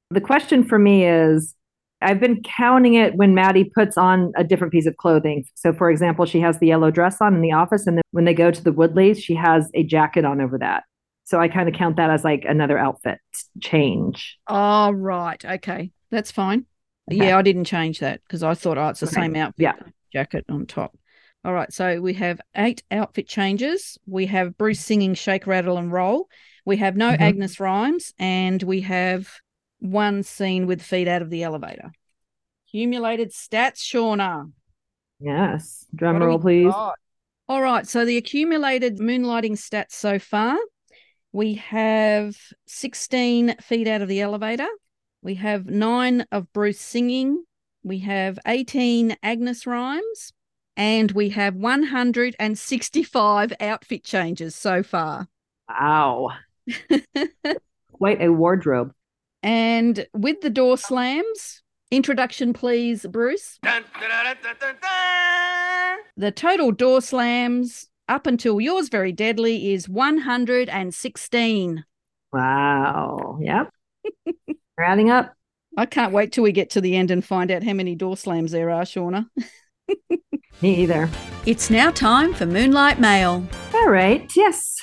The question for me is I've been counting it when Maddie puts on a different piece of clothing. So, for example, she has the yellow dress on in the office, and then when they go to the Woodleys, she has a jacket on over that. So I kind of count that as like another outfit change. Oh, right. Okay. That's fine. Okay. Yeah, I didn't change that because I thought, oh, it's the Okay. same outfit, Yeah. jacket on top. All right. So we have eight outfit changes. We have Bruce singing Shake, Rattle, and Roll. We have no Mhm. Agnes rhymes. And we have one scene with feet out of the elevator. Accumulated stats, Shawna. Yes. Drum What roll, please. got? All right. So the accumulated moonlighting stats so far we have 16 feet out of the elevator. We have nine of Bruce singing. We have 18 Agnes rhymes. And we have 165 outfit changes so far. Wow. quite a wardrobe. And with the door slams, introduction, please, Bruce. The total door slams up until yours very deadly is 116. Wow. Yep. Rounding up. I can't wait till we get to the end and find out how many door slams there are, Shawna. Me either. It's now time for Moonlight Mail. All right. Yes.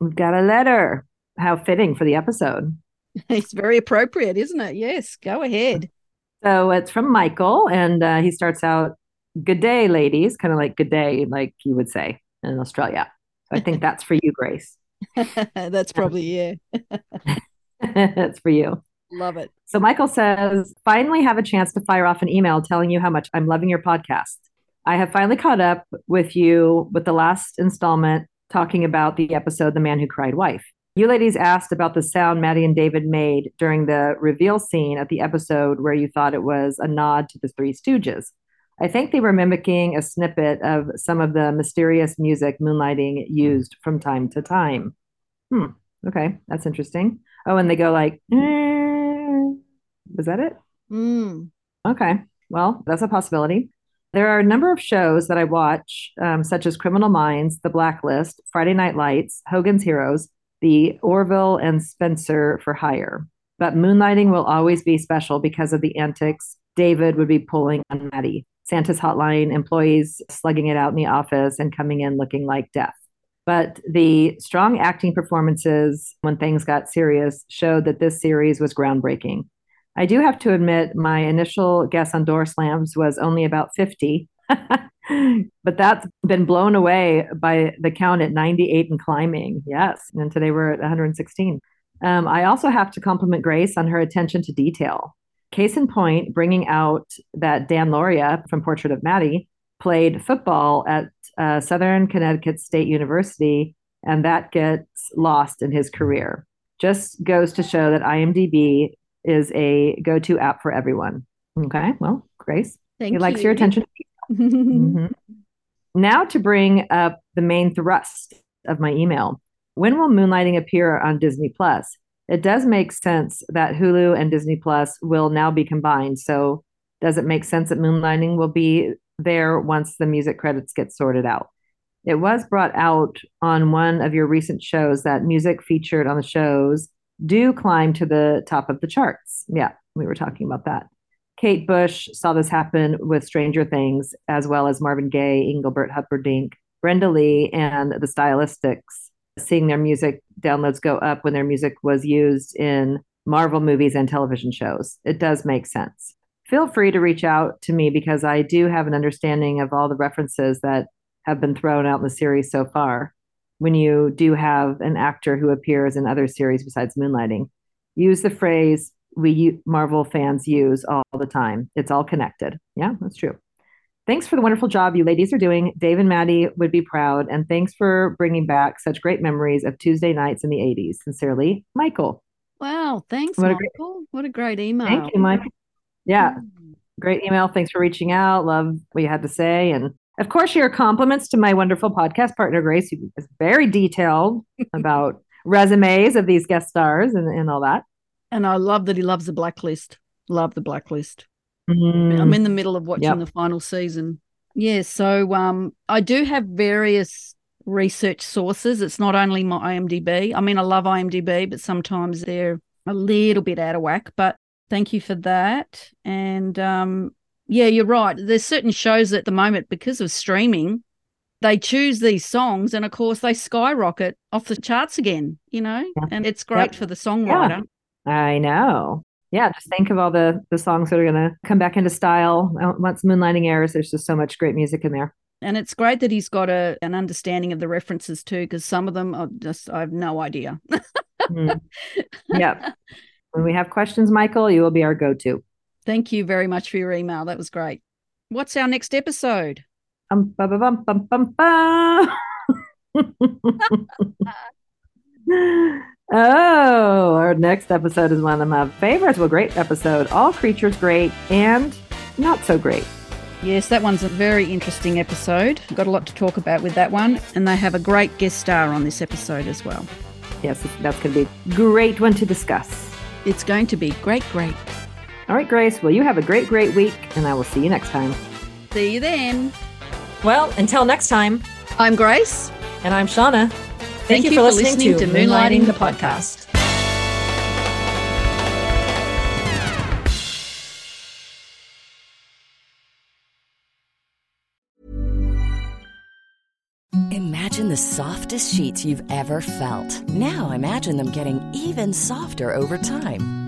We've got a letter. How fitting for the episode. It's very appropriate, isn't it? Yes, go ahead. So it's from Michael, and uh, he starts out, Good day, ladies, kind of like good day, like you would say in Australia. So I think that's for you, Grace. That's probably, yeah. that's for you. Love it. So Michael says, finally have a chance to fire off an email telling you how much I'm loving your podcast. I have finally caught up with you with the last installment talking about the episode The Man Who Cried Wife. You ladies asked about the sound Maddie and David made during the reveal scene at the episode where you thought it was a nod to the Three Stooges. I think they were mimicking a snippet of some of the mysterious music Moonlighting used from time to time. Hmm. Okay, that's interesting. Oh, and they go like, "Eh." Was that it? Mm. Okay. Well, that's a possibility. There are a number of shows that I watch, um, such as Criminal Minds, The Blacklist, Friday Night Lights, Hogan's Heroes, The Orville, and Spencer for Hire. But Moonlighting will always be special because of the antics David would be pulling on Maddie. Santa's hotline, employees slugging it out in the office and coming in looking like death. But the strong acting performances when things got serious showed that this series was groundbreaking. I do have to admit, my initial guess on door slams was only about 50, but that's been blown away by the count at 98 and climbing. Yes. And today we're at 116. Um, I also have to compliment Grace on her attention to detail. Case in point, bringing out that Dan Lauria from Portrait of Maddie played football at uh, Southern Connecticut State University, and that gets lost in his career. Just goes to show that IMDb is a go to app for everyone. Okay, well, Grace, Thank he likes your attention. Mhm. Now to bring up the main thrust of my email. When will Moonlighting appear on Disney Plus? It does make sense that Hulu and Disney Plus will now be combined. So does it make sense that Moonlighting will be there once the music credits get sorted out? It was brought out on one of your recent shows that music featured on the shows do climb to the top of the charts. Yeah, we were talking about that. Kate Bush saw this happen with Stranger Things, as well as Marvin Gaye, Engelbert Humperdinck, Brenda Lee, and the Stylistics, seeing their music downloads go up when their music was used in Marvel movies and television shows. It does make sense. Feel free to reach out to me because I do have an understanding of all the references that have been thrown out in the series so far. When you do have an actor who appears in other series besides Moonlighting, use the phrase we Marvel fans use all the time. It's all connected. Yeah, that's true. Thanks for the wonderful job you ladies are doing. Dave and Maddie would be proud. And thanks for bringing back such great memories of Tuesday nights in the 80s. Sincerely, Michael. Wow, thanks, What a great- Michael. what a great email. Thank you, Mike. Yeah, hmm. great email. Thanks for reaching out. Love what you had to say. And of course, your compliments to my wonderful podcast partner, Grace, who is very detailed about resumes of these guest stars and, and all that. And I love that he loves the blacklist. Love the blacklist. Mm. I'm in the middle of watching Yep. the final season. Yeah, so um, I do have various research sources. It's not only my IMDb. I mean, I love IMDb, but sometimes they're a little bit out of whack. But thank you for that. And um, yeah, you're right. There's certain shows at the moment because of streaming, they choose these songs, and of course they skyrocket off the charts again. You know, and it's great Yep. for the songwriter. I know. Yeah, just think of all the the songs that are going to come back into style Uh, once Moonlighting airs. There's just so much great music in there. And it's great that he's got a an understanding of the references too, because some of them are just I have no idea. Mm. Yep. When we have questions, Michael, you will be our go-to. Thank you very much for your email. That was great. What's our next episode? Um, bum, bum, bum, bum, bum. oh, our next episode is one of my favorites. Well, great episode. All creatures great and not so great. Yes, that one's a very interesting episode. Got a lot to talk about with that one, and they have a great guest star on this episode as well. Yes, that's going to be a great one to discuss. It's going to be great, great. All right, Grace. Well, you have a great, great week, and I will see you next time. See you then. Well, until next time, I'm Grace. And I'm Shawna. Thank, Thank you, you, for, listening, listening to, to Moonlighting, Moonlighting the podcast. Imagine the softest sheets you've ever felt. Now imagine them getting even softer over time.